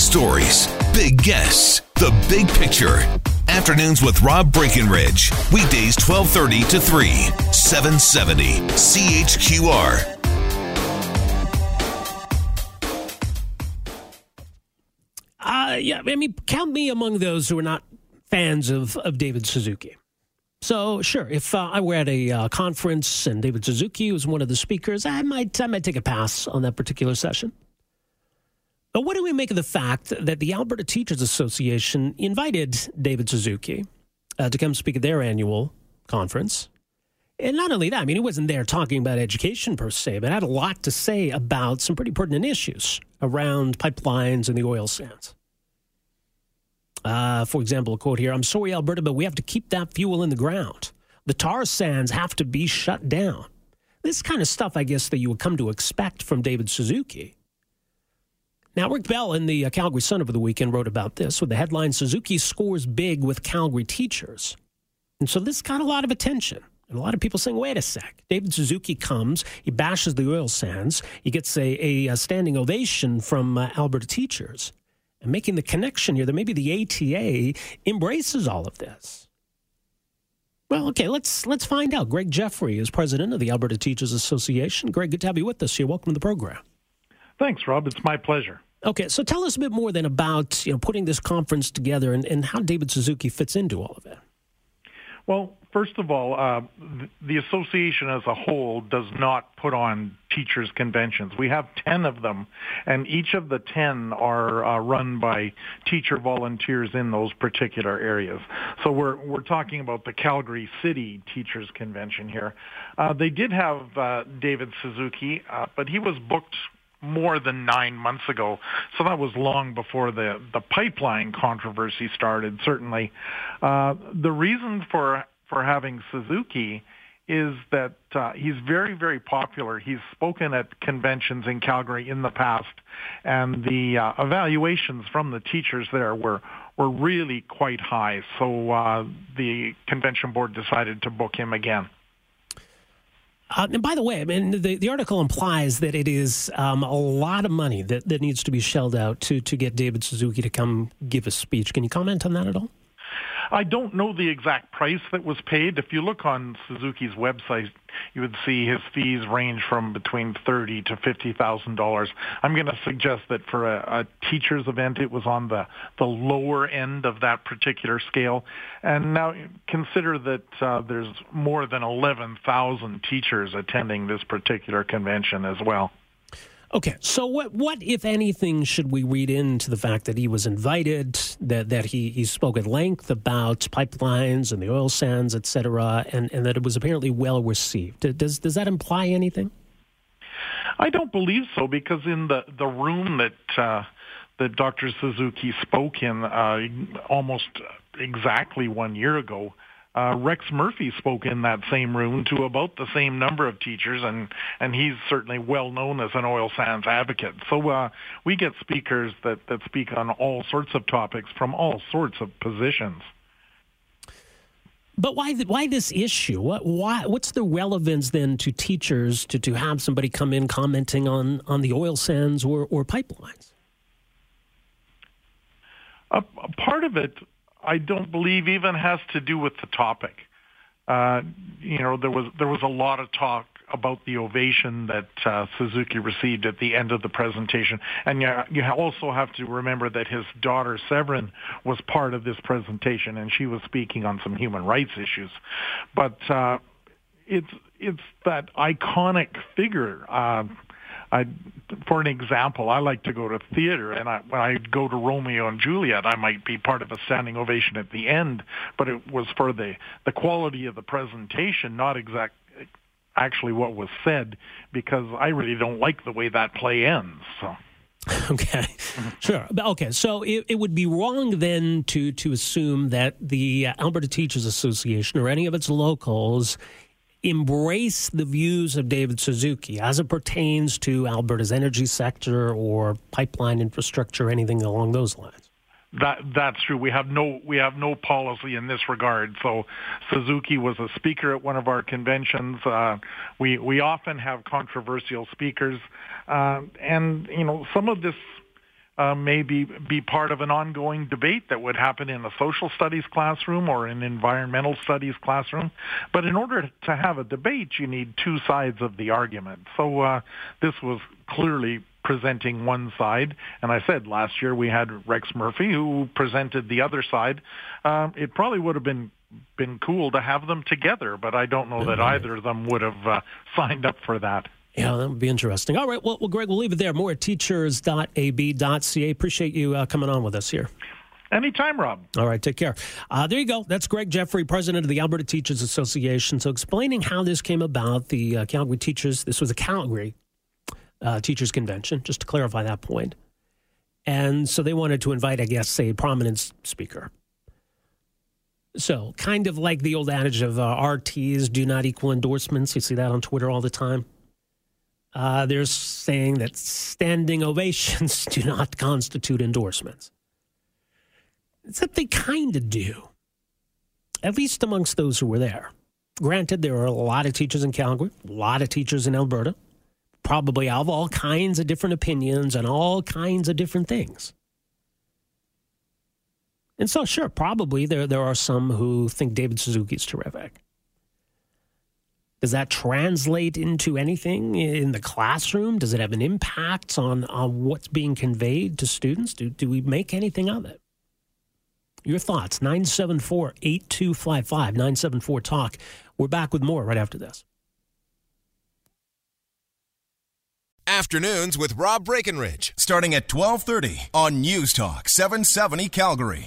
stories, big guests, the big picture. Afternoons with Rob Breckenridge. Weekdays 1230 to 3, 770 CHQR. Uh, yeah, I mean, count me among those who are not fans of, of David Suzuki. So sure, if uh, I were at a uh, conference and David Suzuki was one of the speakers, I might I might take a pass on that particular session. But what do we make of the fact that the Alberta Teachers Association invited David Suzuki uh, to come speak at their annual conference? And not only that, I mean, he wasn't there talking about education per se, but had a lot to say about some pretty pertinent issues around pipelines and the oil sands. Uh, for example, a quote here I'm sorry, Alberta, but we have to keep that fuel in the ground. The tar sands have to be shut down. This kind of stuff, I guess, that you would come to expect from David Suzuki. Now, Rick Bell in the uh, Calgary Sun over the weekend wrote about this with the headline Suzuki scores big with Calgary teachers. And so this got a lot of attention. And a lot of people saying, wait a sec. David Suzuki comes, he bashes the oil sands, he gets a, a, standing ovation from uh, Alberta teachers and making the connection here that maybe the ATA embraces all of this. Well, okay, let's let's find out. Greg Jeffrey is president of the Alberta Teachers Association. Greg, good to have you with us here. Welcome to the program. Thanks, Rob. It's my pleasure. Okay, so tell us a bit more then about you know putting this conference together and, and how David Suzuki fits into all of it. Well, first of all, uh, the association as a whole does not put on teachers' conventions. We have 10 of them, and each of the 10 are uh, run by teacher volunteers in those particular areas. So we're, we're talking about the Calgary City Teachers Convention here. Uh, they did have uh, David Suzuki, uh, but he was booked more than nine months ago. So that was long before the, the pipeline controversy started, certainly. Uh, the reason for, for having Suzuki is that uh, he's very, very popular. He's spoken at conventions in Calgary in the past, and the uh, evaluations from the teachers there were were really quite high. So uh, the convention board decided to book him again. Uh, and by the way, I mean the, the article implies that it is um, a lot of money that, that needs to be shelled out to to get David Suzuki to come give a speech. Can you comment on that at all? I don't know the exact price that was paid. If you look on Suzuki's website, you would see his fees range from between thirty to fifty thousand dollars. I'm going to suggest that for a, a teachers event, it was on the the lower end of that particular scale. And now consider that uh, there's more than eleven thousand teachers attending this particular convention as well. Okay, so what, what, if anything, should we read into the fact that he was invited, that, that he, he spoke at length about pipelines and the oil sands, et cetera, and, and that it was apparently well received? Does, does that imply anything? I don't believe so, because in the, the room that, uh, that Dr. Suzuki spoke in uh, almost exactly one year ago, uh, Rex Murphy spoke in that same room to about the same number of teachers, and and he's certainly well known as an oil sands advocate. So uh, we get speakers that that speak on all sorts of topics from all sorts of positions. But why why this issue? What why what's the relevance then to teachers to, to have somebody come in commenting on, on the oil sands or, or pipelines? A, a part of it I don't believe even has to do with the topic. Uh, you know, there was there was a lot of talk about the ovation that uh, Suzuki received at the end of the presentation, and you, also have to remember that his daughter Severn was part of this presentation, and she was speaking on some human rights issues. But uh, it's it's that iconic figure. Uh, I, for an example, I like to go to theater, and I, when I go to Romeo and Juliet, I might be part of a standing ovation at the end, but it was for the the quality of the presentation, not exact actually what was said, because I really don't like the way that play ends. So. Okay, mm-hmm. sure. Okay, so it, it, would be wrong then to to assume that the Alberta Teachers Association or any of its locals embrace the views of David Suzuki as it pertains to Alberta's energy sector or pipeline infrastructure, anything along those lines? That that's true. We have no we have no policy in this regard. So Suzuki was a speaker at one of our conventions. Uh, we we often have controversial speakers, uh, and you know some of this uh, maybe be part of an ongoing debate that would happen in a social studies classroom or an environmental studies classroom. But in order to have a debate, you need two sides of the argument. So uh, this was clearly presenting one side. And I said last year we had Rex Murphy who presented the other side. Um, it probably would have been been cool to have them together, but I don't know that either of them would have uh, signed up for that. Yeah, that would be interesting. All right, well, well Greg, we'll leave it there. More at teachers.ab.ca. Appreciate you uh, coming on with us here. Anytime, Rob. All right, take care. Uh, there you go. That's Greg Jeffrey, president of the Alberta Teachers Association. So, explaining how this came about, the uh, Calgary teachers, this was a Calgary uh, teachers convention, just to clarify that point. And so they wanted to invite, I guess, a prominent speaker. So, kind of like the old adage of uh, RTs do not equal endorsements. You see that on Twitter all the time. Uh, they're saying that standing ovations do not constitute endorsements. Except they kind of do, at least amongst those who were there. Granted, there are a lot of teachers in Calgary, a lot of teachers in Alberta, probably have all kinds of different opinions and all kinds of different things. And so, sure, probably there, there are some who think David Suzuki is terrific. Does that translate into anything in the classroom? Does it have an impact on, on what's being conveyed to students? Do, do we make anything of it? Your thoughts, 974 8255, 974 Talk. We're back with more right after this. Afternoons with Rob Breckenridge, starting at 1230 on News Talk 770 Calgary.